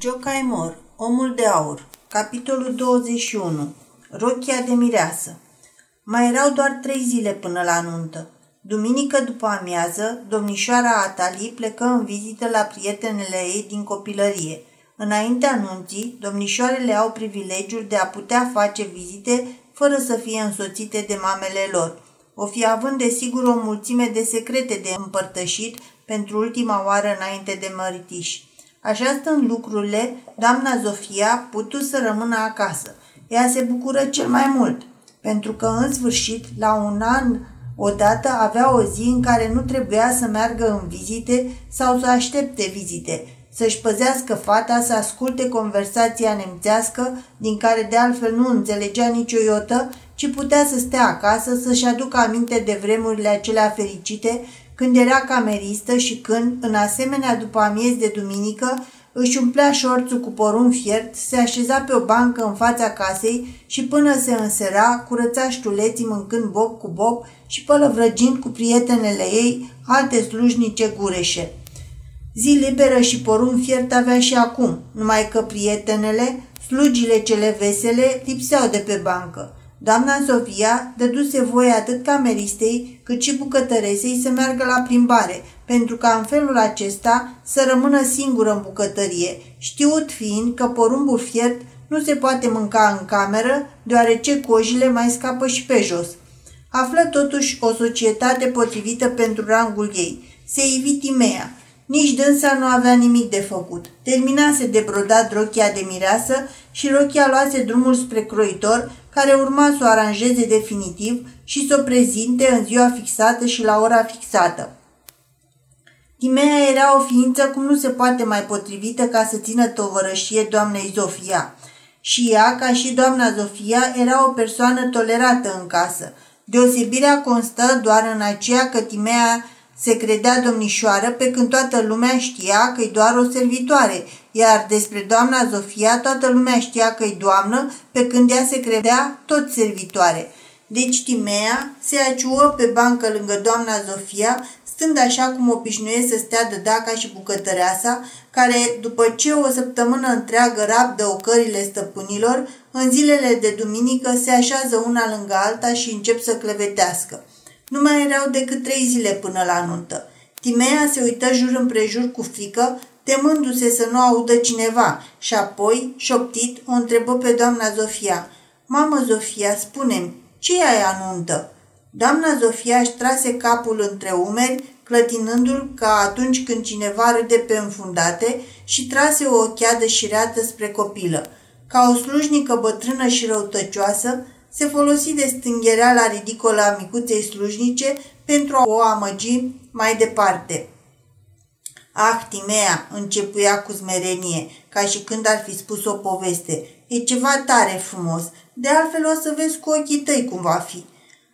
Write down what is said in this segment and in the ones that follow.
Jocaimor, Omul de Aur, capitolul 21, Rochia de mireasă. Mai erau doar trei zile până la nuntă. Duminică după amiază, domnișoara Atali plecă în vizită la prietenele ei din copilărie. Înaintea nunții, domnișoarele au privilegiul de a putea face vizite fără să fie însoțite de mamele lor. O fi având desigur o mulțime de secrete de împărtășit pentru ultima oară înainte de măritiși. Așa stând lucrurile, doamna Zofia putu să rămână acasă. Ea se bucură cel mai mult, pentru că în sfârșit, la un an odată avea o zi în care nu trebuia să meargă în vizite sau să aștepte vizite, să-și păzească fata, să asculte conversația nemțească, din care de altfel nu înțelegea nicio iotă, ci putea să stea acasă, să-și aducă aminte de vremurile acelea fericite când era cameristă și când, în asemenea după amiez de duminică, își umplea șorțul cu porun fiert, se așeza pe o bancă în fața casei și până se însera, curăța ștuleții mâncând bob cu bob și pălăvrăgind cu prietenele ei alte slujnice gureșe. Zi liberă și porun fiert avea și acum, numai că prietenele, slugile cele vesele, lipseau de pe bancă. Doamna Sofia dăduse voie atât cameristei cât și bucătăresei să meargă la plimbare, pentru ca în felul acesta să rămână singură în bucătărie, știut fiind că porumbul fiert nu se poate mânca în cameră, deoarece cojile mai scapă și pe jos. Află totuși o societate potrivită pentru rangul ei. Se ivi Timea. Nici dânsa nu avea nimic de făcut. Terminase de brodat rochia de mireasă și rochia luase drumul spre croitor, care urma să o aranjeze definitiv și să o prezinte în ziua fixată și la ora fixată. Timea era o ființă cum nu se poate mai potrivită ca să țină tovărășie doamnei Zofia. Și ea, ca și doamna Zofia, era o persoană tolerată în casă. Deosebirea constă doar în aceea că Timea se credea domnișoară pe când toată lumea știa că e doar o servitoare, iar despre doamna Zofia toată lumea știa că e doamnă pe când ea se credea tot servitoare. Deci Timea se aciuă pe bancă lângă doamna Zofia, stând așa cum obișnuie să stea dădaca și bucătăreasa, care, după ce o săptămână întreagă rabdă ocările stăpânilor, în zilele de duminică se așează una lângă alta și încep să clevetească. Nu mai erau decât trei zile până la nuntă. Timea se uită jur împrejur cu frică, temându-se să nu audă cineva și apoi, șoptit, o întrebă pe doamna Zofia. Mamă Zofia, spune ce e aia nuntă? Doamna Zofia își trase capul între umeri, clătinându-l ca atunci când cineva râde pe înfundate și trase o ochiadă șireată spre copilă. Ca o slujnică bătrână și răutăcioasă, se folosi de stânghereala ridicolă a micuței slujnice pentru a o amăgi mai departe. Ah, Timea, începuia cu smerenie, ca și când ar fi spus o poveste. E ceva tare frumos. De altfel o să vezi cu ochii tăi cum va fi.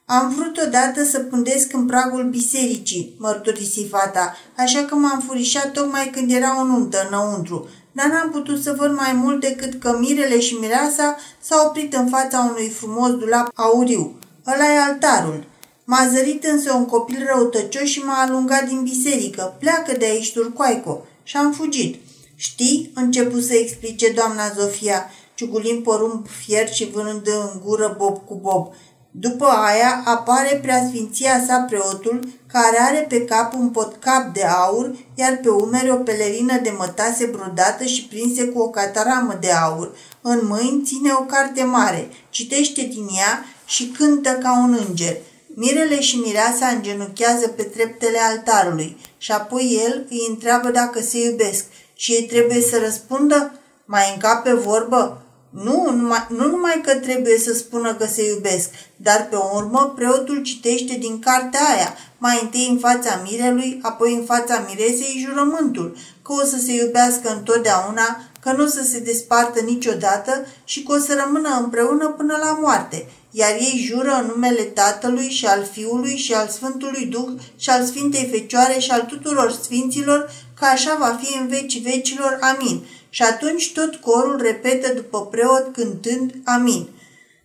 Am vrut odată să pândesc în pragul bisericii, mărturisi fata, așa că m-am furișat tocmai când era o nuntă înăuntru, dar n-am putut să văd mai mult decât că mirele și mireasa s-au oprit în fața unui frumos dulap auriu. Ăla e altarul. M-a zărit însă un copil răutăcios și m-a alungat din biserică. Pleacă de aici, turcoaico. Și am fugit. Știi, început să explice doamna Zofia, ciugulind porumb fiert și vânând în gură bob cu bob. După aia apare preasfinția sa preotul, care are pe cap un potcap de aur, iar pe umeri o pelerină de mătase brodată și prinse cu o cataramă de aur. În mâini ține o carte mare, citește din ea și cântă ca un înger. Mirele și mireasa îngenuchează pe treptele altarului și apoi el îi întreabă dacă se iubesc și ei trebuie să răspundă? Mai încape vorbă? Nu numai, nu numai că trebuie să spună că se iubesc, dar pe urmă preotul citește din cartea aia, mai întâi în fața mirelui, apoi în fața miresei jurământul, că o să se iubească întotdeauna, că nu o să se despartă niciodată și că o să rămână împreună până la moarte, iar ei jură în numele Tatălui și al Fiului și al Sfântului Duh și al Sfintei Fecioare și al tuturor Sfinților, că așa va fi în vecii vecilor. Amin. Și atunci tot corul repetă după preot cântând Amin.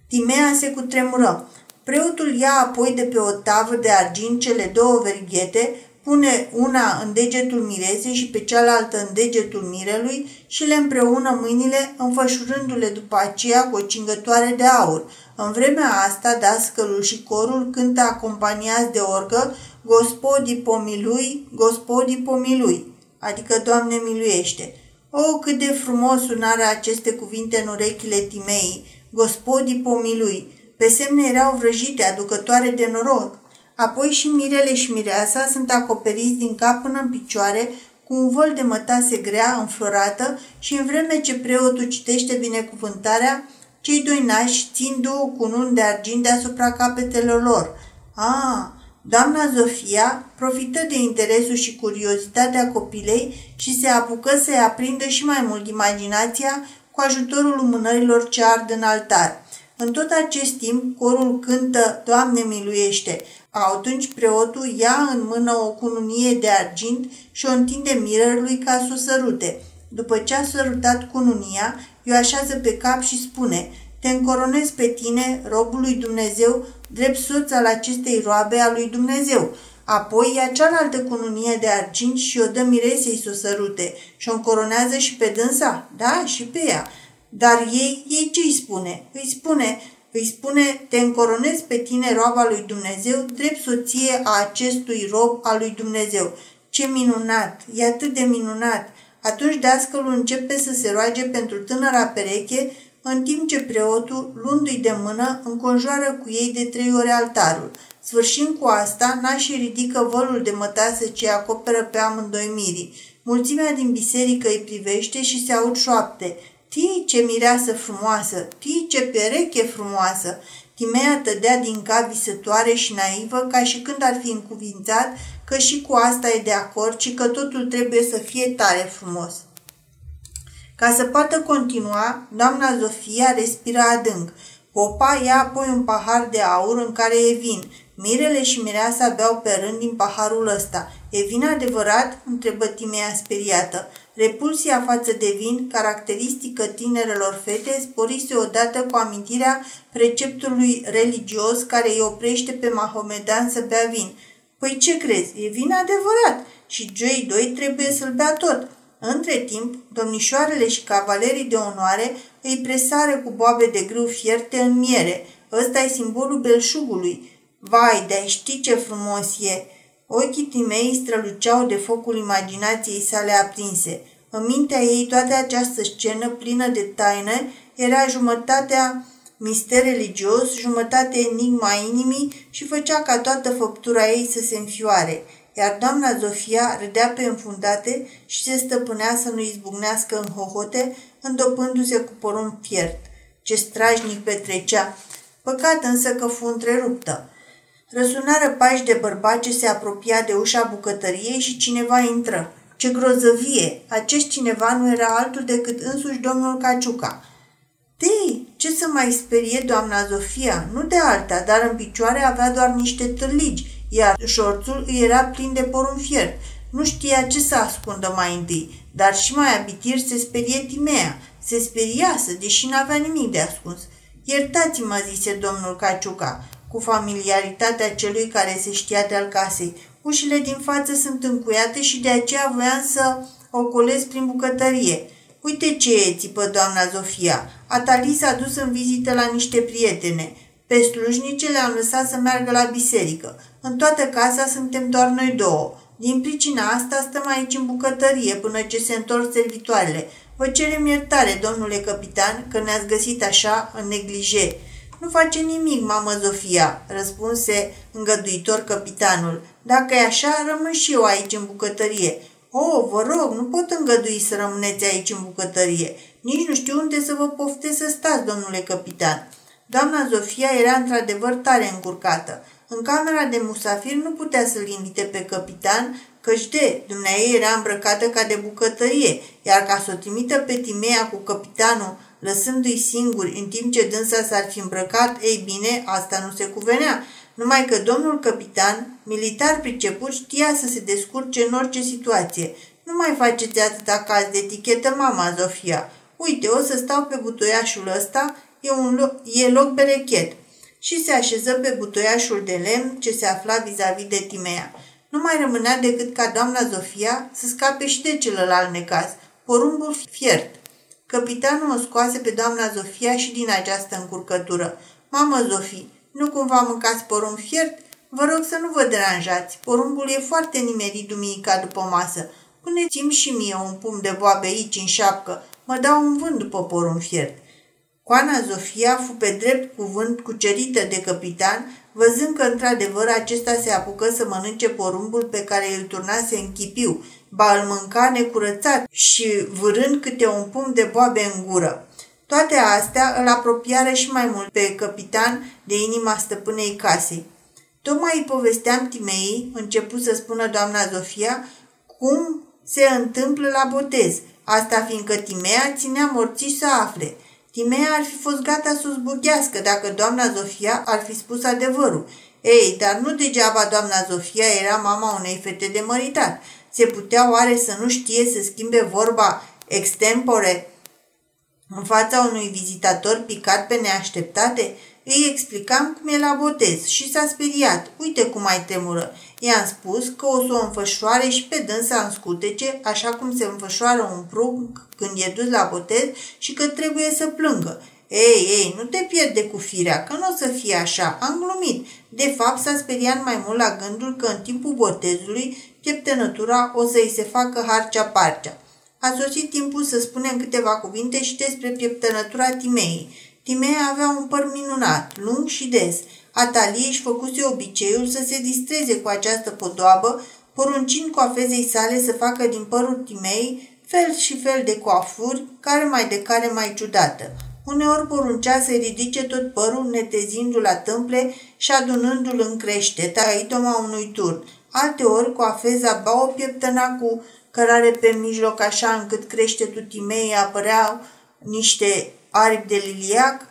Timea se cutremură. Preotul ia apoi de pe o tavă de argint cele două verghete, pune una în degetul mirezei și pe cealaltă în degetul mirelui și le împreună mâinile, înfășurându-le după aceea cu o cingătoare de aur. În vremea asta, dascălul și corul cântă acompaniați de orgă Gospodii pomilui, gospodii pomilui, adică Doamne miluiește. O, cât de frumos sunarea aceste cuvinte în urechile Timei, gospodii pomilui, pe semne erau vrăjite, aducătoare de noroc. Apoi și mirele și mireasa sunt acoperiți din cap până în picioare cu un vol de mătase grea, înflorată și în vreme ce preotul citește binecuvântarea, cei doi nași țin două cununi de argint deasupra capetelor lor. Ah, doamna Zofia profită de interesul și curiozitatea copilei și se apucă să-i aprindă și mai mult imaginația cu ajutorul lumânărilor ce ard în altar. În tot acest timp, corul cântă Doamne miluiește, atunci preotul ia în mână o cununie de argint și o întinde mirărului ca să o sărute. După ce a sărutat cununia, i-o așează pe cap și spune, te încoronez pe tine, robul lui Dumnezeu, drept soț al acestei roabe a lui Dumnezeu. Apoi ia cealaltă cununie de argint și o dă miresei să o sărute și o încoronează și pe dânsa, da, și pe ea. Dar ei, ei ce îi spune? Îi spune, îi spune, te încoronez pe tine, roaba lui Dumnezeu, drept soție a acestui rob al lui Dumnezeu. Ce minunat! E atât de minunat! Atunci dascălul începe să se roage pentru tânăra pereche, în timp ce preotul, luându-i de mână, înconjoară cu ei de trei ore altarul. Sfârșind cu asta, nașii ridică vălul de mătase ce acoperă pe amândoi mirii. Mulțimea din biserică îi privește și se aud șoapte. Tii, ce mireasă frumoasă! Tii, ce pereche frumoasă! Timea tădea din cap visătoare și naivă, ca și când ar fi încuvințat că și cu asta e de acord și că totul trebuie să fie tare frumos. Ca să poată continua, doamna Zofia respira adânc. Popa ia apoi un pahar de aur în care e vin. Mirele și mireasa beau pe rând din paharul ăsta. E vin adevărat?" întrebă Timea speriată. Repulsia față de vin, caracteristică tinerelor fete, sporise odată cu amintirea preceptului religios care îi oprește pe Mahomedan să bea vin. Păi ce crezi? E vin adevărat și cei doi trebuie să-l bea tot. Între timp, domnișoarele și cavalerii de onoare îi presare cu boabe de grâu fierte în miere. Ăsta e simbolul belșugului. Vai, de ști ce frumos e! Ochii Timei străluceau de focul imaginației sale aprinse. În mintea ei toată această scenă plină de taină era jumătatea mister religios, jumătate enigma inimii și făcea ca toată făptura ei să se înfioare, iar doamna Zofia râdea pe înfundate și se stăpânea să nu izbucnească în hohote, îndopându-se cu porun fiert. Ce strajnic petrecea! Păcat însă că fu întreruptă. Răsunară pași de bărbat ce se apropia de ușa bucătăriei și cineva intră. Ce grozăvie! Acest cineva nu era altul decât însuși domnul Caciuca. Tei, ce să mai sperie doamna Zofia? Nu de alta, dar în picioare avea doar niște târligi, iar șorțul îi era plin de porun fiert. Nu știa ce să ascundă mai întâi, dar și mai abitir se sperie Timea. Se speriasă, deși n-avea nimic de ascuns. Iertați-mă, zise domnul Caciuca, cu familiaritatea celui care se știa de-al casei. Ușile din față sunt încuiate și de aceea voiam să ocolesc prin bucătărie. Uite ce e, țipă doamna Zofia. Atali s-a dus în vizită la niște prietene. Pe slujnice le-am lăsat să meargă la biserică. În toată casa suntem doar noi două. Din pricina asta stăm aici în bucătărie până ce se întorc servitoarele. Vă cerem iertare, domnule capitan, că ne-ați găsit așa în neglije. Nu face nimic, mamă Zofia, răspunse îngăduitor capitanul. Dacă e așa, rămân și eu aici în bucătărie. O, oh, vă rog, nu pot îngădui să rămâneți aici în bucătărie. Nici nu știu unde să vă poftesc să stați, domnule capitan. Doamna Zofia era într-adevăr tare încurcată. În camera de musafir nu putea să-l invite pe capitan, căci de, dumneai era îmbrăcată ca de bucătărie, iar ca să o trimită pe Timea cu capitanul, lăsându-i singuri în timp ce dânsa s-ar fi îmbrăcat, ei bine, asta nu se cuvenea, numai că domnul capitan, militar priceput, știa să se descurce în orice situație. Nu mai faceți atâta caz de etichetă, mama Zofia. Uite, o să stau pe butoiașul ăsta, e, un loc, e loc berechet. Și se așeză pe butoiașul de lemn ce se afla vis-a-vis de Timea. Nu mai rămânea decât ca doamna Zofia să scape și de celălalt necaz, porumbul fiert. Capitanul o scoase pe doamna Zofia și din această încurcătură. Mamă, Zofie, nu cumva mâncați porumb fiert? Vă rog să nu vă deranjați. Porumbul e foarte nimerit duminica după masă. Puneți-mi și mie un pum de boabe aici în șapcă. Mă dau un vânt după porumb fiert. Coana Zofia fu pe drept cuvânt cucerită de capitan, văzând că într-adevăr acesta se apucă să mănânce porumbul pe care îl turnase în chipiu, ba îl mânca necurățat și vârând câte un pum de boabe în gură. Toate astea îl apropiară și mai mult pe capitan de inima stăpânei casei. Tocmai îi povesteam Timei, început să spună doamna Zofia, cum se întâmplă la botez, asta fiindcă Timea ținea morții să afle. Timea ar fi fost gata să o zbughească dacă doamna Zofia ar fi spus adevărul. Ei, dar nu degeaba doamna Zofia era mama unei fete de măritat. Se putea oare să nu știe să schimbe vorba extempore în fața unui vizitator picat pe neașteptate? Îi explicam cum e la botez și s-a speriat. Uite cum mai tremură. I-am spus că o să o înfășoare și pe dânsa în scutece, așa cum se înfășoară un prunc când e dus la botez și că trebuie să plângă. Ei, ei, nu te pierde cu firea, că nu o să fie așa. Am glumit. De fapt, s-a speriat mai mult la gândul că în timpul botezului pieptănătura o să-i se facă harcea-parcea. A sosit timpul să spunem câteva cuvinte și despre pieptănătura Timei. Timea avea un păr minunat, lung și des. Atalie își făcuse obiceiul să se distreze cu această podoabă, poruncind coafezei sale să facă din părul Timei fel și fel de coafuri, care mai de care mai ciudată. Uneori poruncea să ridice tot părul, netezindu-l la tâmple și adunându-l în crește, idoma unui turn. Alteori, coafeza ba o pieptăna cu cărare pe mijloc așa încât creștetul Timei apăreau niște aripi de liliac,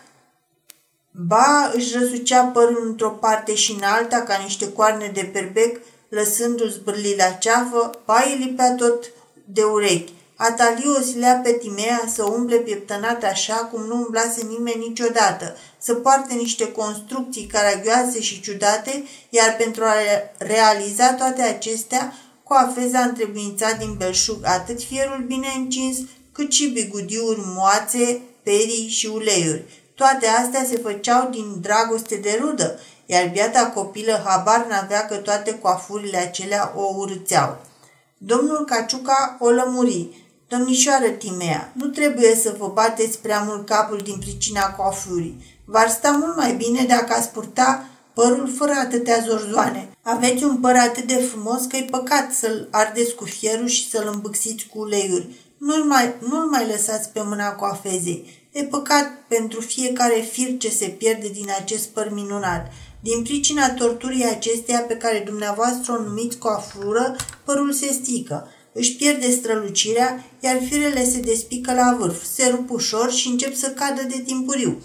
ba își răsucea părul într-o parte și în alta ca niște coarne de perbec, lăsându-l zbârli la ceafă, ba îi lipea tot de urechi. Ataliu o silea pe Timea să umble pieptănat așa cum nu umblase nimeni niciodată, să poarte niște construcții caragioase și ciudate, iar pentru a realiza toate acestea, coafeza întrebuința din belșug atât fierul bine încins, cât și bigudiuri moațe, perii și uleiuri. Toate astea se făceau din dragoste de rudă, iar biata copilă habar n-avea că toate coafurile acelea o urâțeau. Domnul Caciuca o lămuri. Domnișoară Timea, nu trebuie să vă bateți prea mult capul din pricina coafurii. V-ar sta mult mai bine dacă ați purta părul fără atâtea zorzoane. Aveți un păr atât de frumos că e păcat să-l ardeți cu fierul și să-l îmbâxiți cu uleiuri. Nu-l mai, nu mai lăsați pe mâna coafezei. E păcat pentru fiecare fir ce se pierde din acest păr minunat. Din pricina torturii acesteia pe care dumneavoastră o numiți coafură, părul se stică. Își pierde strălucirea, iar firele se despică la vârf, se rup ușor și încep să cadă de timpuriu.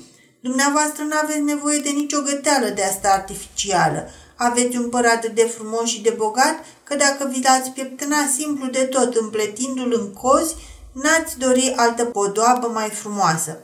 Dumneavoastră nu aveți nevoie de nicio găteală de asta artificială. Aveți un păr atât de frumos și de bogat că dacă vi l-ați pieptăna simplu de tot împletindu-l în cozi, n-ați dori altă podoabă mai frumoasă.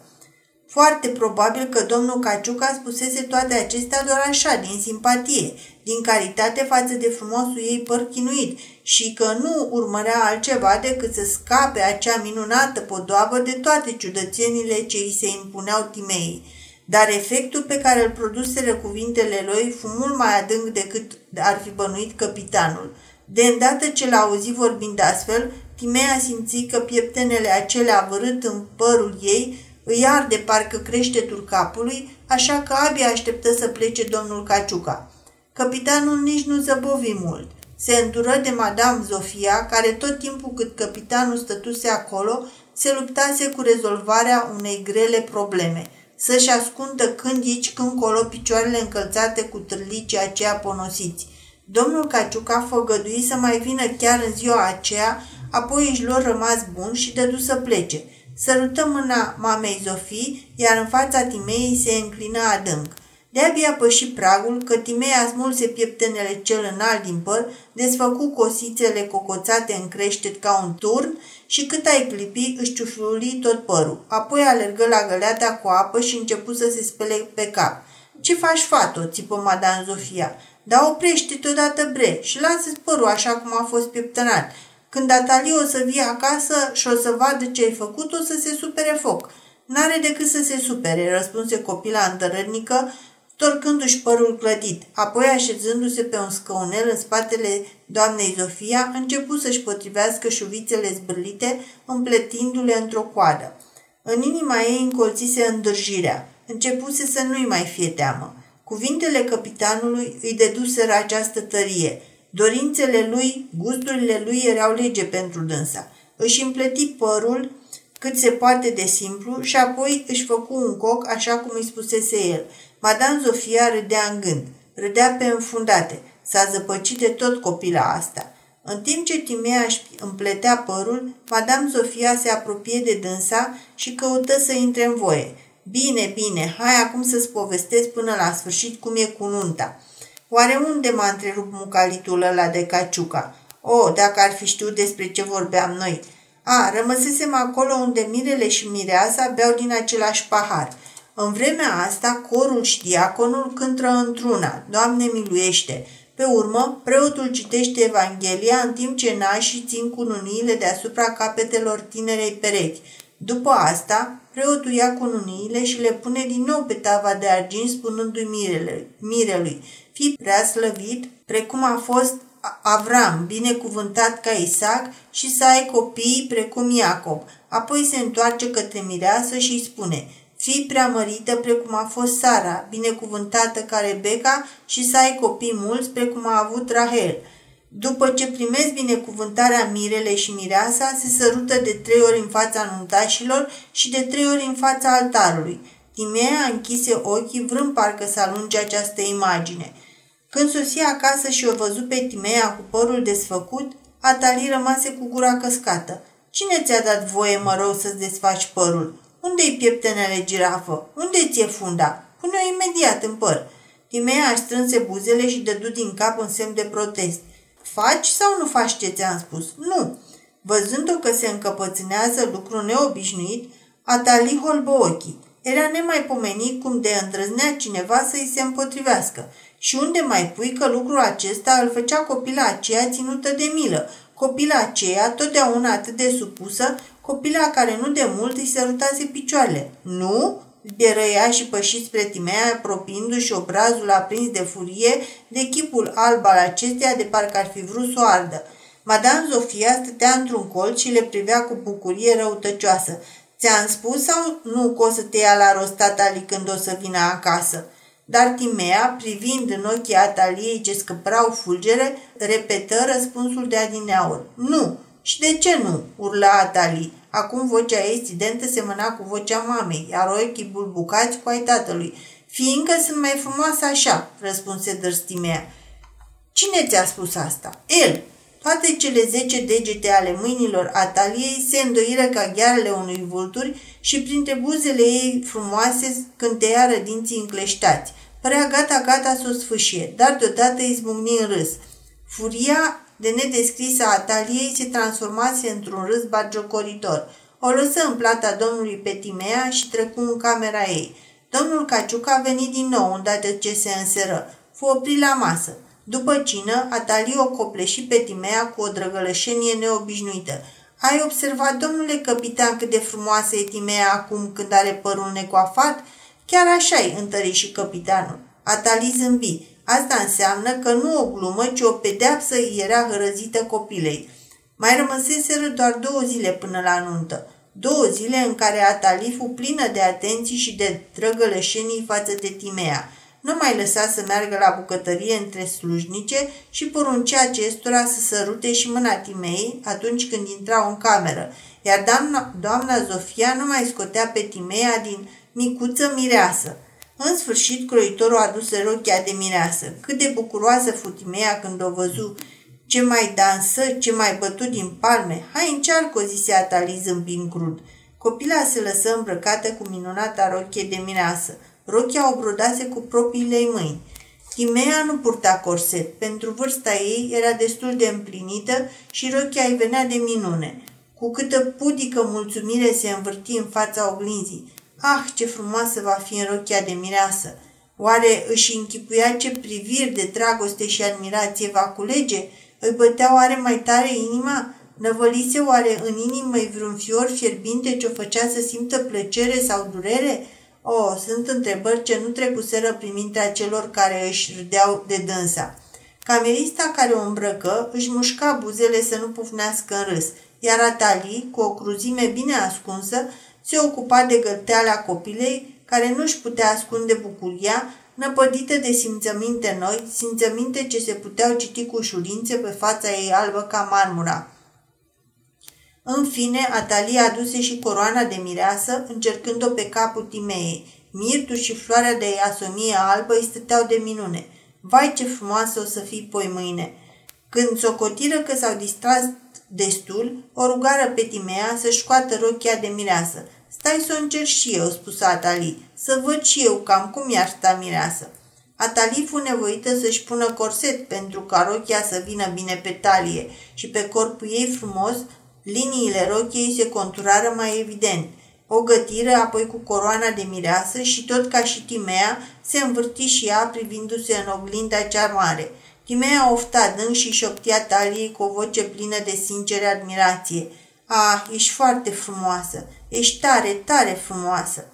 Foarte probabil că domnul Caciuca spusese toate acestea doar așa, din simpatie, din caritate față de frumosul ei păr chinuit și că nu urmărea altceva decât să scape acea minunată podoabă de toate ciudățenile ce îi se impuneau Timei. Dar efectul pe care îl produseră cuvintele lui fu mult mai adânc decât ar fi bănuit capitanul. De îndată ce l-a auzit vorbind astfel, Timea simți că pieptenele acelea vărât în părul ei îi arde parcă creștetul capului, așa că abia așteptă să plece domnul Caciuca. Capitanul nici nu zăbovi mult. Se îndură de Madame Zofia, care tot timpul cât capitanul stătuse acolo, se luptase cu rezolvarea unei grele probleme – să-și ascundă când aici, când colo picioarele încălțate cu târlicii aceia ponosiți. Domnul Caciuca făgădui să mai vină chiar în ziua aceea, apoi își lua rămas bun și dădu să plece. Sărută mâna mamei Zofii, iar în fața Timei se înclină adânc. De-abia păși pragul, că Timea smulse pieptenele cel înalt din păr, desfăcu cosițele cocoțate în creștet ca un turn și cât ai clipi își ciufluli tot părul. Apoi alergă la găleata cu apă și începu să se spele pe cap. Ce faci, fato?" țipă Madame Zofia. Dar oprește-te odată bre și lasă părul așa cum a fost pieptănat. Când Atalie o să vie acasă și o să vadă ce ai făcut, o să se supere foc. N-are decât să se supere, răspunse copila îndărădnică, torcându-și părul clădit. Apoi, așezându-se pe un scăunel în spatele doamnei Zofia, început să-și potrivească șuvițele zbârlite, împletindu-le într-o coadă. În inima ei încolțise îndârjirea. Începuse să nu-i mai fie teamă. Cuvintele capitanului îi deduseră această tărie. Dorințele lui, gusturile lui erau lege pentru dânsa. Își împleti părul cât se poate de simplu și apoi își făcu un coc așa cum îi spusese el. Madame Zofia râdea în gând, râdea pe înfundate. S-a zăpăcit de tot copila asta. În timp ce Timea își împletea părul, Madame Zofia se apropie de dânsa și căută să intre în voie. Bine, bine, hai acum să-ți povestesc până la sfârșit cum e cu nunta. Oare unde m-a întrerupt mucalitul ăla de caciuca? O, oh, dacă ar fi știut despre ce vorbeam noi. A, rămăsesem acolo unde mirele și mireasa beau din același pahar. În vremea asta, corul și diaconul cântă într-una, Doamne miluiește! Pe urmă, preotul citește Evanghelia în timp ce nașii țin cununiile deasupra capetelor tinerei perechi. După asta, preotul ia cununiile și le pune din nou pe tava de argint spunându-i mirele, mirelui, fii prea slăvit, precum a fost Avram, binecuvântat ca Isaac, și să ai copii precum Iacob. Apoi se întoarce către mireasă și îi spune, fii preamărită precum a fost Sara, binecuvântată ca Rebecca și să ai copii mulți precum a avut Rahel. După ce primesc binecuvântarea mirele și mireasa, se sărută de trei ori în fața nuntașilor și de trei ori în fața altarului. Timea închise ochii, vrând parcă să alunge această imagine. Când sosi acasă și o văzut pe Timea cu părul desfăcut, Atali rămase cu gura căscată. Cine ți-a dat voie, mă rog, să-ți desfaci părul? Unde-i pieptenele girafă? Unde ți-e funda? Pune-o imediat în păr. Timea își strânse buzele și dădu din cap un semn de protest. Faci sau nu faci ce ți-am spus? Nu. Văzând-o că se încăpățânează lucru neobișnuit, Atali holbă ochii. Era nemaipomenit cum de îndrăznea cineva să-i se împotrivească. Și unde mai pui că lucrul acesta îl făcea copila aceea ținută de milă, copila aceea totdeauna atât de supusă, copila care nu de mult îi sărutase picioarele. Nu? Derăia și păși spre Timea, apropiindu-și obrazul aprins de furie de chipul alb al acesteia de parcă ar fi vrut să o ardă. Madame Zofia stătea într-un colț și le privea cu bucurie răutăcioasă. Ți-am spus sau nu că o să te ia la rostat Ali când o să vină acasă? Dar Timea, privind în ochii Ataliei ce scăprau fulgere, repetă răspunsul de adineaur. Nu! Și de ce nu? urla Atali. Acum vocea ei stidentă semăna cu vocea mamei, iar ochii bulbucați cu ai tatălui. Fiindcă sunt mai frumoasă așa, răspunse Dărstimea. Cine ți-a spus asta? El, toate cele zece degete ale mâinilor Ataliei se îndoiră ca ghearele unui vulturi și printre buzele ei frumoase cânteiară dinții încleștați. Părea gata-gata să o sfâșie, dar deodată izbucni în râs. Furia de nedescrisă a Ataliei se transformase într-un râs bagiocoritor. O lăsă în plata domnului Petimea și trecu în camera ei. Domnul Caciuc a venit din nou îndată ce se înseră. Fu oprit la masă. După cină, Atali o copleși pe Timea cu o drăgălășenie neobișnuită. Ai observat, domnule capitan, cât de frumoasă e Timea acum când are părul necoafat? Chiar așa-i, întări și capitanul. Atali zâmbi. Asta înseamnă că nu o glumă, ci o pedeapsă îi era hărăzită copilei. Mai rămăseseră doar două zile până la nuntă. Două zile în care Atali fu plină de atenții și de drăgălășenii față de Timea – nu mai lăsa să meargă la bucătărie între slujnice și poruncea acestora să sărute și mâna Timei atunci când intrau în cameră, iar doamna, doamna Zofia nu mai scotea pe Timea din micuță mireasă. În sfârșit, croitorul aduse rochia de mireasă. Cât de bucuroasă fu Timea când o văzu, ce mai dansă, ce mai bătut din palme. Hai încearcă, zise Atali zâmbind crud. Copila se lăsă îmbrăcată cu minunata rochie de mireasă. Rochia o brodase cu propriile ei mâini. Timea nu purta corset. Pentru vârsta ei era destul de împlinită și rochia îi venea de minune. Cu câtă pudică mulțumire se învârti în fața oglinzii. Ah, ce frumoasă va fi în rochia de mireasă! Oare își închipuia ce priviri de dragoste și admirație va culege? Îi bătea oare mai tare inima? Năvălise oare în inimă vreun fior fierbinte ce o făcea să simtă plăcere sau durere? O, oh, sunt întrebări ce nu trecuseră prin mintea celor care își râdeau de dânsa. Camerista care o îmbrăcă își mușca buzele să nu pufnească în râs, iar Atali, cu o cruzime bine ascunsă, se ocupa de găteala copilei, care nu își putea ascunde bucuria, năpădită de simțăminte noi, simțăminte ce se puteau citi cu ușurință pe fața ei albă ca marmura. În fine, Atalia aduse și coroana de mireasă, încercând-o pe capul Timeei. Mirtul și floarea de iasomie albă îi stăteau de minune. Vai ce frumoasă o să fii poi mâine! Când socotiră că s-au distras destul, o rugară pe Timea să-și scoată rochia de mireasă. Stai să o încerc și eu, spuse Atali, să văd și eu cam cum i-ar sta mireasă. Atali fu nevoită să-și pună corset pentru ca rochia să vină bine pe talie și pe corpul ei frumos Liniile rochiei se conturară mai evident. O gătiră apoi cu coroana de mireasă și tot ca și Timea se învârti și ea privindu-se în oglinda cea mare. Timea ofta dâng și șoptia taliei cu o voce plină de sinceră admirație. Ah, ești foarte frumoasă! Ești tare, tare frumoasă!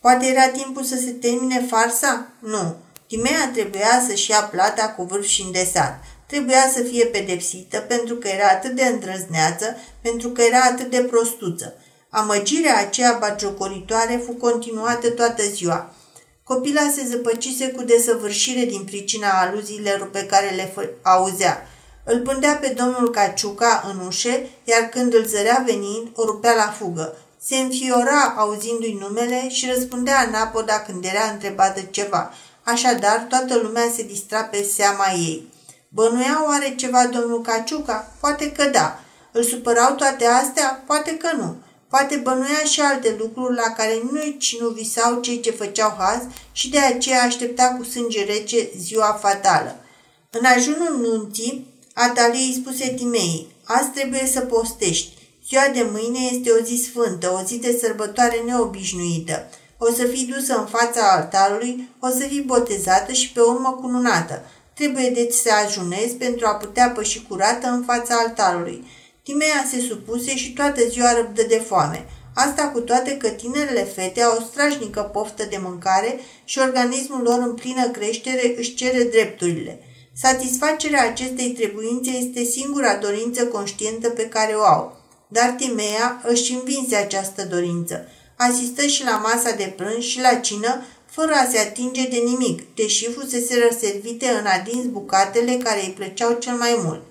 Poate era timpul să se termine farsa? Nu. Timea trebuia să-și ia plata cu vârf și îndesat trebuia să fie pedepsită pentru că era atât de îndrăzneață, pentru că era atât de prostuță. Amăgirea aceea bagiocoritoare fu continuată toată ziua. Copila se zăpăcise cu desăvârșire din pricina aluziilor pe care le auzea. Îl pândea pe domnul Caciuca în ușe, iar când îl zărea venind, o rupea la fugă. Se înfiora auzindu-i numele și răspundea anapoda când era întrebată ceva. Așadar, toată lumea se distra pe seama ei. Bănuia oare ceva domnul Caciuca? Poate că da. Îl supărau toate astea? Poate că nu. Poate bănuia și alte lucruri la care nici nu visau cei ce făceau haz și de aceea aștepta cu sânge rece ziua fatală. În ajunul nunții, Atalie îi spuse Timei, azi trebuie să postești. Ziua de mâine este o zi sfântă, o zi de sărbătoare neobișnuită. O să fii dusă în fața altarului, o să fii botezată și pe urmă cununată. Trebuie deci să ajunezi pentru a putea păși curată în fața altarului. Timea se supuse și toată ziua răbdă de foame. Asta cu toate că tinerele fete au o strașnică poftă de mâncare și organismul lor în plină creștere își cere drepturile. Satisfacerea acestei trebuințe este singura dorință conștientă pe care o au. Dar Timea își învinse această dorință. Asistă și la masa de prânz și la cină fără a se atinge de nimic, deși fusese răservite în adins bucatele care îi plăceau cel mai mult.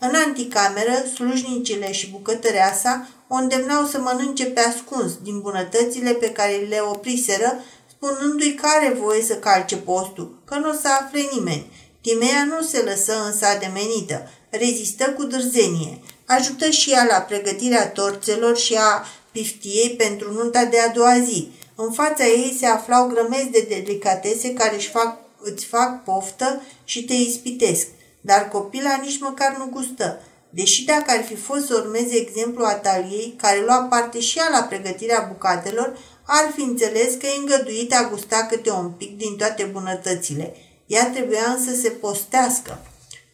În anticameră, slujnicile și bucătăreasa o îndemnau să mănânce pe ascuns din bunătățile pe care le opriseră, spunându-i că are voie să calce postul, că nu o să afle nimeni. Timea nu se lăsă însă ademenită, rezistă cu dârzenie. Ajută și ea la pregătirea torțelor și a piftiei pentru nunta de a doua zi. În fața ei se aflau grămezi de delicatese care își fac, îți fac poftă și te ispitesc, dar copila nici măcar nu gustă. Deși dacă ar fi fost să urmeze exemplu ataliei, care lua parte și ea la pregătirea bucatelor, ar fi înțeles că e îngăduit a gusta câte un pic din toate bunătățile. Ea trebuia însă să se postească.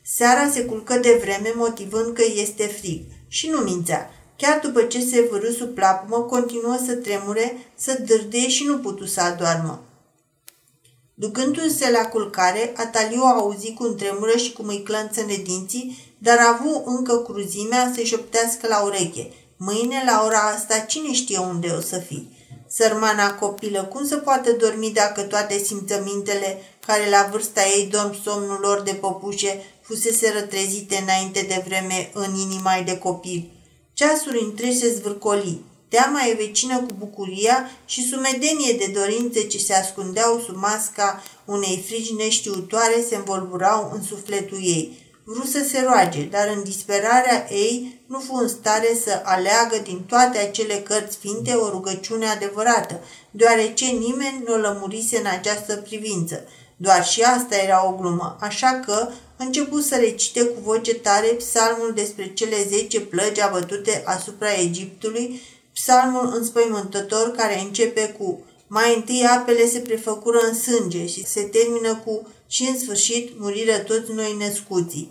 Seara se culcă de vreme motivând că este frig și nu mințea. Chiar după ce se vârâ sub plapumă, continuă să tremure, să dârdee și nu putu să adoarmă. Ducându-se la culcare, Ataliu a auzit cum tremură și cum îi clănță dinții, dar a avut încă cruzimea să-i șoptească la ureche. Mâine, la ora asta, cine știe unde o să fii? Sărmana copilă, cum să poate dormi dacă toate simțămintele care la vârsta ei dorm somnul lor de păpușe fusese rătrezite înainte de vreme în inima de copil? Ceasuri întregi se zvârcoli. Teama e vecină cu bucuria și sumedenie de dorințe ce se ascundeau sub masca unei frigi neștiutoare se învolburau în sufletul ei. Vrut să se roage, dar în disperarea ei nu fu în stare să aleagă din toate acele cărți sfinte o rugăciune adevărată, deoarece nimeni nu o lămurise în această privință. Doar și asta era o glumă, așa că început să recite cu voce tare psalmul despre cele zece plăgi abătute asupra Egiptului, psalmul înspăimântător care începe cu Mai întâi apele se prefăcură în sânge și se termină cu și în sfârșit muriră toți noi născuții.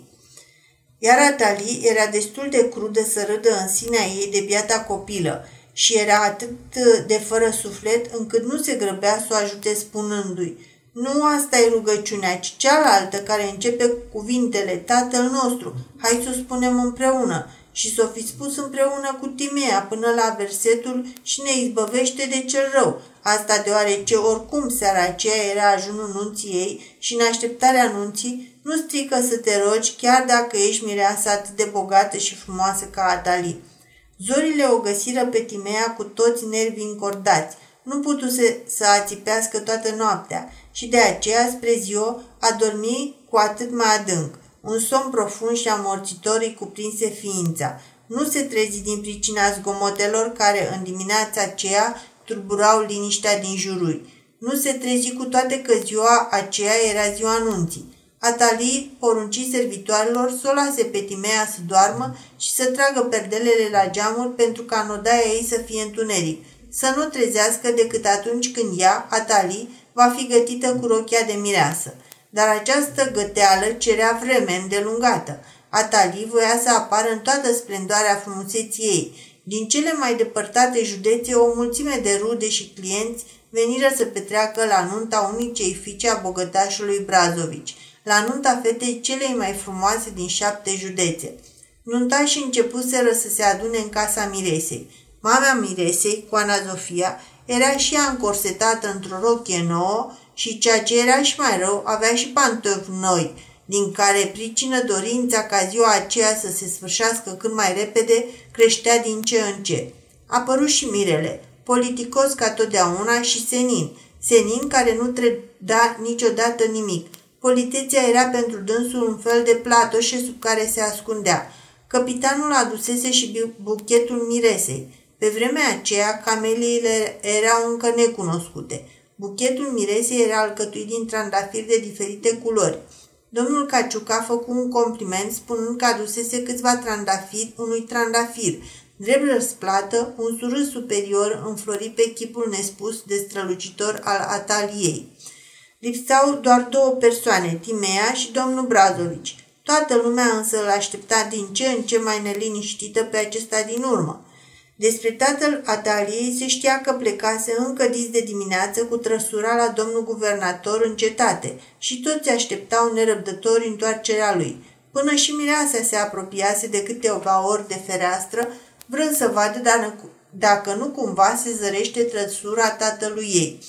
Iar Atali era destul de crudă să râdă în sinea ei de biata copilă și era atât de fără suflet încât nu se grăbea să o ajute spunându-i nu asta e rugăciunea, ci cealaltă care începe cu cuvintele Tatăl nostru. Hai să o spunem împreună și să o fi spus împreună cu Timea până la versetul și ne izbăvește de cel rău. Asta deoarece oricum seara aceea era ajunul nunții ei și în așteptarea nunții nu strică să te rogi chiar dacă ești mireasă atât de bogată și frumoasă ca Atali. Zorile o găsiră pe Timea cu toți nervii încordați. Nu putuse să ațipească toată noaptea și de aceea spre ziua a dormi cu atât mai adânc. Un somn profund și amorțitor îi cuprinse ființa. Nu se trezi din pricina zgomotelor care în dimineața aceea turburau liniștea din jurul. Nu se trezi cu toate că ziua aceea era ziua anunții. Atali porunci servitoarelor să o lase pe Timea să doarmă și să tragă perdelele la geamuri pentru ca în odaia ei să fie întuneric, să nu trezească decât atunci când ea, Atali, va fi gătită cu rochia de mireasă. Dar această găteală cerea vreme îndelungată. Atali voia să apară în toată splendoarea frumuseții ei. Din cele mai depărtate județe, o mulțime de rude și clienți veniră să petreacă la nunta unicei fiice a bogătașului Brazovici, la nunta fetei celei mai frumoase din șapte județe. Nuntașii începuseră să se adune în casa Miresei. Mama Miresei, cu Ana Zofia, era și ea încorsetată într-o rochie nouă și ceea ce era și mai rău, avea și pantofi noi, din care pricină dorința ca ziua aceea să se sfârșească cât mai repede creștea din ce în ce. A apărut și Mirele, politicos ca totdeauna și senin, senin care nu treda niciodată nimic. Politeția era pentru dânsul un fel de platoșe sub care se ascundea. Capitanul adusese și buchetul miresei. Pe vremea aceea, cameliile erau încă necunoscute. Buchetul miresei era alcătuit din trandafiri de diferite culori. Domnul Caciuca a făcut un compliment spunând că adusese câțiva trandafiri unui trandafir. Drept răsplată, un surâs superior înflorit pe chipul nespus de strălucitor al ataliei. Lipsau doar două persoane, Timea și domnul Brazovici. Toată lumea însă îl aștepta din ce în ce mai neliniștită pe acesta din urmă. Despre tatăl Ataliei se știa că plecase încă dis de dimineață cu trăsura la domnul guvernator în cetate și toți așteptau nerăbdători întoarcerea lui. Până și mireasa se apropiase de câteva ori de fereastră, vrând să vadă dacă nu cumva se zărește trăsura tatălui ei.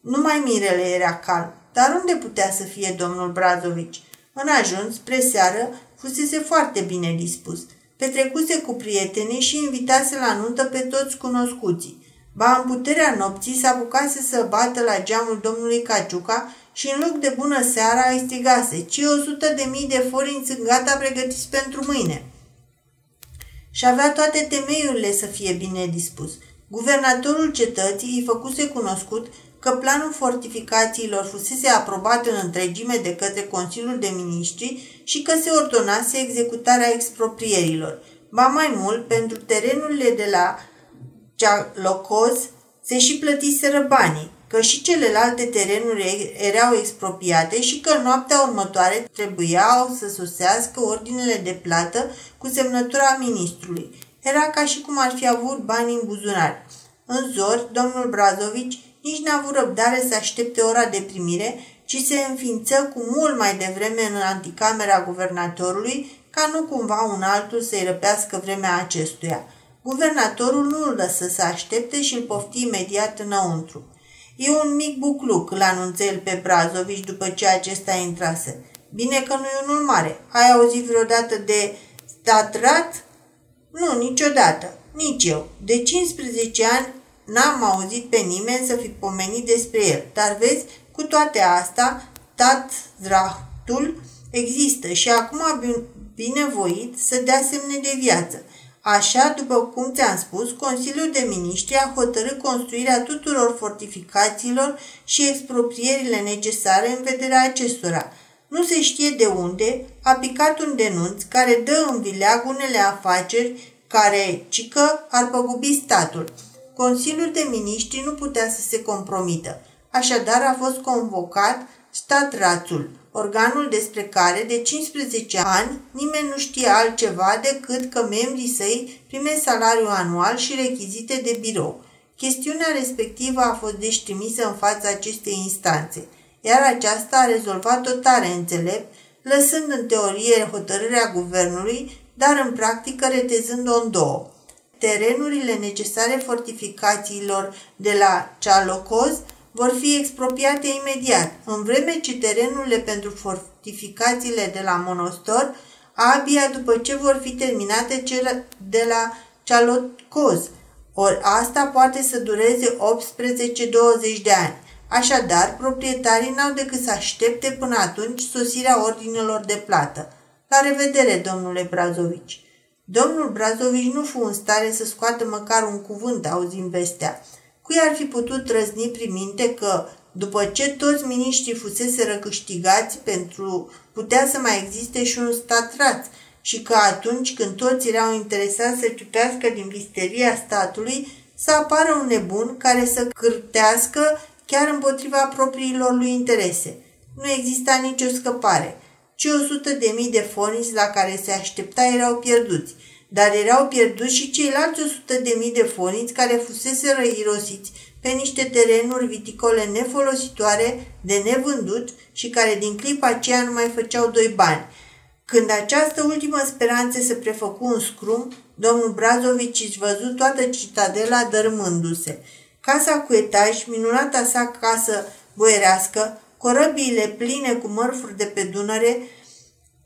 Numai Mirele era calm, dar unde putea să fie domnul Brazovici? În ajuns, spre seară, fusese foarte bine dispus – petrecuse cu prietenii și invitase la nuntă pe toți cunoscuții. Ba în puterea nopții s-a apucase să bată la geamul domnului Caciuca și în loc de bună seara îi strigase, ci o sută de mii de forinți sunt gata pregătiți pentru mâine. Și avea toate temeiurile să fie bine dispus. Guvernatorul cetății îi făcuse cunoscut că planul fortificațiilor fusese aprobat în întregime de către Consiliul de Ministri și că se ordonase executarea exproprierilor. Ba mai mult, pentru terenurile de la Cealocoz se și plătiseră banii, că și celelalte terenuri erau expropriate și că în noaptea următoare trebuiau să sosească ordinele de plată cu semnătura ministrului. Era ca și cum ar fi avut bani în buzunar. În zor, domnul Brazovici nici n-a avut răbdare să aștepte ora de primire, ci se înființă cu mult mai devreme în anticamera guvernatorului, ca nu cumva un altul să-i răpească vremea acestuia. Guvernatorul nu îl lăsă să aștepte și îl pofti imediat înăuntru. E un mic bucluc, îl anunță el pe Brazovici după ce acesta intrase. Bine că nu e unul mare. Ai auzit vreodată de statrat? Nu, niciodată. Nici eu. De 15 ani N-am auzit pe nimeni să fi pomenit despre el, dar vezi, cu toate astea, tat zrahtul există și acum a binevoit să dea semne de viață. Așa, după cum ți-am spus, Consiliul de Ministri a hotărât construirea tuturor fortificațiilor și exproprierile necesare în vederea acestora. Nu se știe de unde a picat un denunț care dă în vileag unele afaceri care, cică, ar păgubi statul. Consiliul de Miniștri nu putea să se compromită. Așadar a fost convocat statrațul, organul despre care de 15 ani nimeni nu știe altceva decât că membrii săi primesc salariu anual și rechizite de birou. Chestiunea respectivă a fost deci trimisă în fața acestei instanțe, iar aceasta a rezolvat-o tare înțelept, lăsând în teorie hotărârea guvernului, dar în practică retezând-o în două. Terenurile necesare fortificațiilor de la Cealocoz vor fi expropiate imediat, în vreme ce terenurile pentru fortificațiile de la Monostor abia după ce vor fi terminate cele de la Cealocoz. Ori asta poate să dureze 18-20 de ani. Așadar, proprietarii n-au decât să aștepte până atunci sosirea ordinelor de plată. La revedere, domnule Brazovici! Domnul Brazovici nu fu în stare să scoată măcar un cuvânt auzind vestea. Cui ar fi putut trăzni priminte că, după ce toți miniștrii fusese răcâștigați pentru putea să mai existe și un stat raț și că atunci când toți erau interesați să ciupească din visteria statului, să apară un nebun care să cârtească chiar împotriva propriilor lui interese. Nu exista nicio scăpare. Cei 100 de mii de foniți la care se aștepta erau pierduți, dar erau pierduți și ceilalți 100 de mii de foniți care fusese irosiți pe niște terenuri viticole nefolositoare, de nevândut și care din clipa aceea nu mai făceau doi bani. Când această ultimă speranță se prefăcu în scrum, domnul Brazovici își văzut toată citadela dărâmându-se. Casa cu etaj, minunata sa casă boierească, corăbiile pline cu mărfuri de pe Dunăre,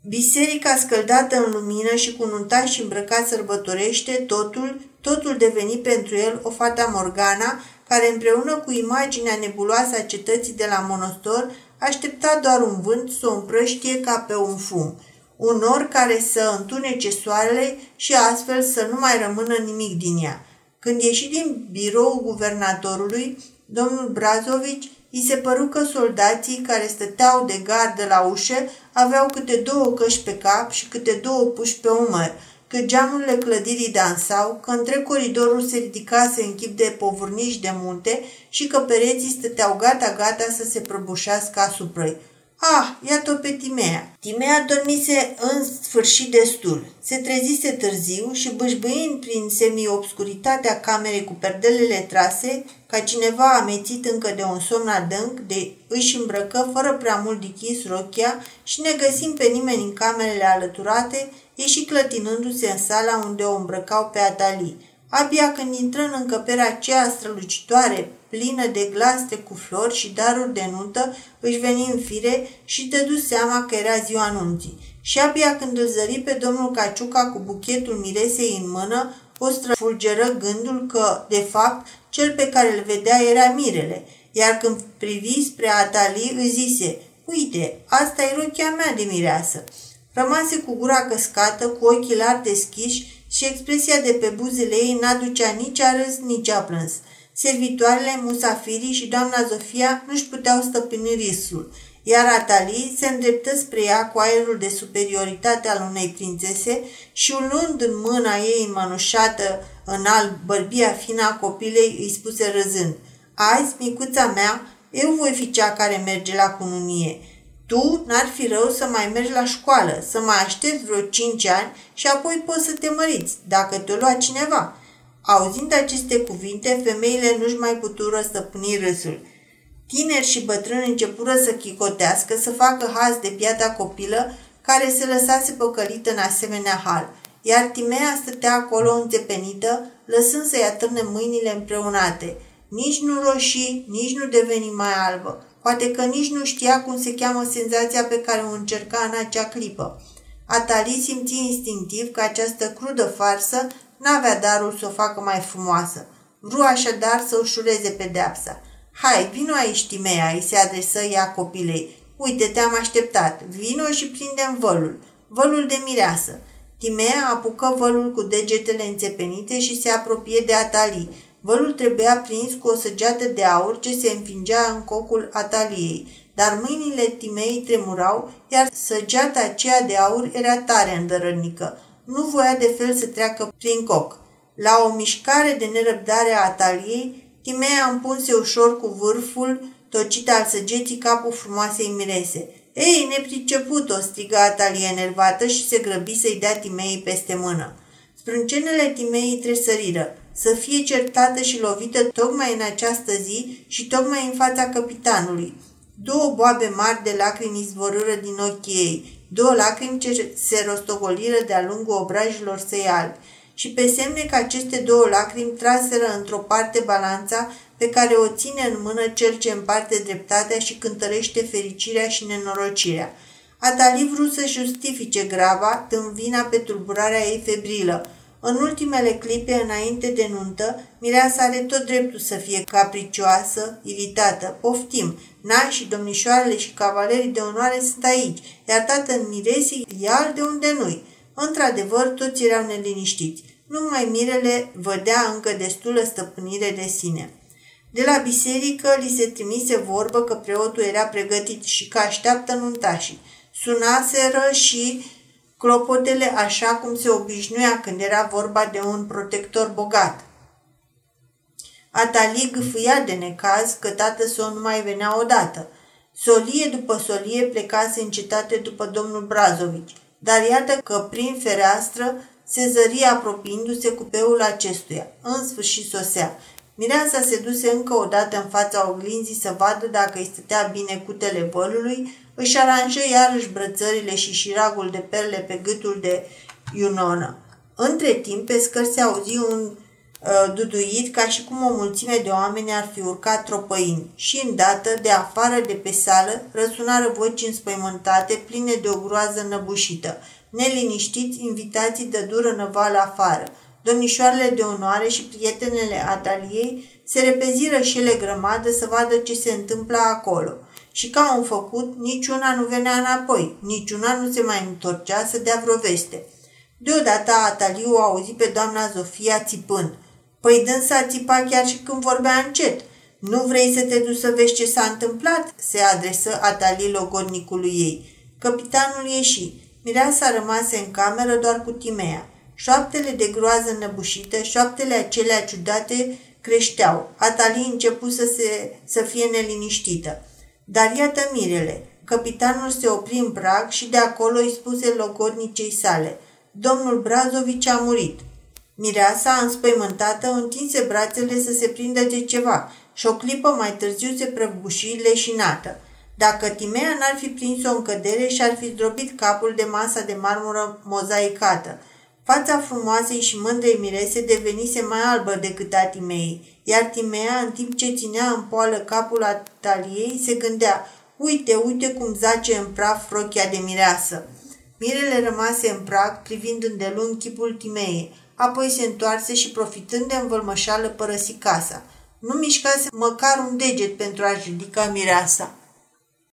biserica scăldată în lumină și cu nuntași îmbrăcat sărbătorește, totul, totul deveni pentru el o fata Morgana, care împreună cu imaginea nebuloasă a cetății de la monostor aștepta doar un vânt să o împrăștie ca pe un fum, un nor care să întunece soarele și astfel să nu mai rămână nimic din ea. Când ieși din biroul guvernatorului, domnul Brazovici I se păru că soldații care stăteau de gardă la ușă aveau câte două căști pe cap și câte două puși pe umăr, că geamurile clădirii dansau, că între coridorul se ridicase în chip de povurniși de munte și că pereții stăteau gata-gata să se prăbușească asupra ei. Ah, iată-o pe Timea. Timea dormise în sfârșit destul. Se trezise târziu și bâșbâind prin semi-obscuritatea camerei cu perdelele trase, ca cineva amețit încă de un somn adânc, de își îmbrăcă fără prea mult dichis rochia și ne găsim pe nimeni în camerele alăturate, ieși clătinându-se în sala unde o îmbrăcau pe Atalii. Abia când intră în încăperea aceea strălucitoare, plină de glastre cu flori și daruri de nuntă, își veni în fire și dădu seama că era ziua anunții. Și abia când îl zări pe domnul Caciuca cu buchetul miresei în mână, o străfulgeră gândul că, de fapt, cel pe care îl vedea era mirele, iar când privi spre Atali, îi zise, Uite, asta e rochia mea de mireasă. Rămase cu gura căscată, cu ochii larg deschiși și expresia de pe buzele ei n-aducea nici a râs, nici a plâns. Servitoarele, musafirii și doamna Zofia nu-și puteau stăpâni risul, iar Atali se îndreptă spre ea cu aerul de superioritate al unei prințese și luând în mâna ei înmănușată în alb bărbia fină a copilei, îi spuse râzând, Azi, micuța mea, eu voi fi cea care merge la cununie. Tu n-ar fi rău să mai mergi la școală, să mai aștepți vreo cinci ani și apoi poți să te măriți, dacă te lua cineva. Auzind aceste cuvinte, femeile nu-și mai putură stăpâni râsul. Tineri și bătrâni începură să chicotească, să facă haz de piata copilă care se lăsase păcălită în asemenea hal, iar Timea stătea acolo înțepenită, lăsând să-i atârne mâinile împreunate. Nici nu roșii, nici nu deveni mai albă. Poate că nici nu știa cum se cheamă senzația pe care o încerca în acea clipă. Atali simți instinctiv că această crudă farsă n-avea darul să o facă mai frumoasă. Vru așadar să ușureze pedeapsa. Hai, vino aici, Timea, îi se adresă ea copilei. Uite, te-am așteptat. Vino și prindem vălul. Vălul de mireasă. Timea apucă vălul cu degetele înțepenite și se apropie de Atali. Vălul trebuia prins cu o săgeată de aur ce se înfingea în cocul Ataliei, dar mâinile Timei tremurau, iar săgeata aceea de aur era tare îndărănică. Nu voia de fel să treacă prin coc. La o mișcare de nerăbdare a ataliei, Timea împunse ușor cu vârful tocit al săgeții capul frumoasei mirese. Ei, nepriceput, o strigă Atalie enervată și se grăbi să-i dea Timei peste mână. Sprâncenele Timei tresăriră, să fie certată și lovită tocmai în această zi și tocmai în fața capitanului. Două boabe mari de lacrimi izvorâră din ochii ei, două lacrimi ce se rostogoliră de-a lungul obrajilor săi albi și pe semne că aceste două lacrimi traseră într-o parte balanța pe care o ține în mână cel ce împarte dreptatea și cântărește fericirea și nenorocirea. Atali vrut să justifice grava, dând vina pe tulburarea ei febrilă. În ultimele clipe, înainte de nuntă, mireasa are tot dreptul să fie capricioasă, iritată. Poftim, Nai și domnișoarele și cavalerii de onoare sunt aici, iar tatăl miresii e al de unde nu-i. Într-adevăr, toți erau neliniștiți. Numai Mirele vădea încă destulă stăpânire de sine. De la biserică li se trimise vorbă că preotul era pregătit și că așteaptă nuntașii. Sunaseră și clopotele așa cum se obișnuia când era vorba de un protector bogat. Atali gâfâia de necaz că tată său nu mai venea odată. Solie după solie plecase în cetate după domnul Brazovici, dar iată că prin fereastră se zăria apropiindu-se cupeul acestuia. În sfârșit sosea. Mireasa se duse încă o dată în fața oglinzii să vadă dacă îi stătea bine cutele vălului, își aranjă iarăși brățările și șiragul de perle pe gâtul de Iunonă. Între timp, pe scărți se auzi un uh, duduit ca și cum o mulțime de oameni ar fi urcat tropăind și îndată, de afară de pe sală, răsunară voci înspăimântate, pline de o groază năbușită. Neliniștiți, invitații de dură năvală afară – Domnișoarele de onoare și prietenele Ataliei se repeziră și ele grămadă să vadă ce se întâmplă acolo. Și ca un făcut, niciuna nu venea înapoi, niciuna nu se mai întorcea să dea vreo veste. Deodată Ataliu a auzit pe doamna Zofia țipând. Păi dânsa țipa chiar și când vorbea încet. Nu vrei să te duci să vezi ce s-a întâmplat?" se adresă Atalii logodnicului ei. Capitanul ieși. Mireasa rămase în cameră doar cu Timea. Șoaptele de groază năbușită, șoaptele acelea ciudate creșteau. Atali început să, se, să fie neliniștită. Dar iată mirele. Capitanul se opri în prag și de acolo îi spuse logodnicei sale. Domnul Brazovici a murit. Mireasa, înspăimântată, întinse brațele să se prindă de ceva și o clipă mai târziu se prăbuși leșinată. Dacă Timea n-ar fi prins-o în cădere și ar fi zdrobit capul de masa de marmură mozaicată – Fața frumoasei și mândrei mirese devenise mai albă decât a Timei, iar Timea, în timp ce ținea în poală capul ataliei, se gândea, uite, uite cum zace în praf rochia de mireasă. Mirele rămase în prag, privind îndelung chipul Timei, apoi se întoarse și, profitând de învălmășală, părăsi casa. Nu mișcase măcar un deget pentru a-și ridica mireasa.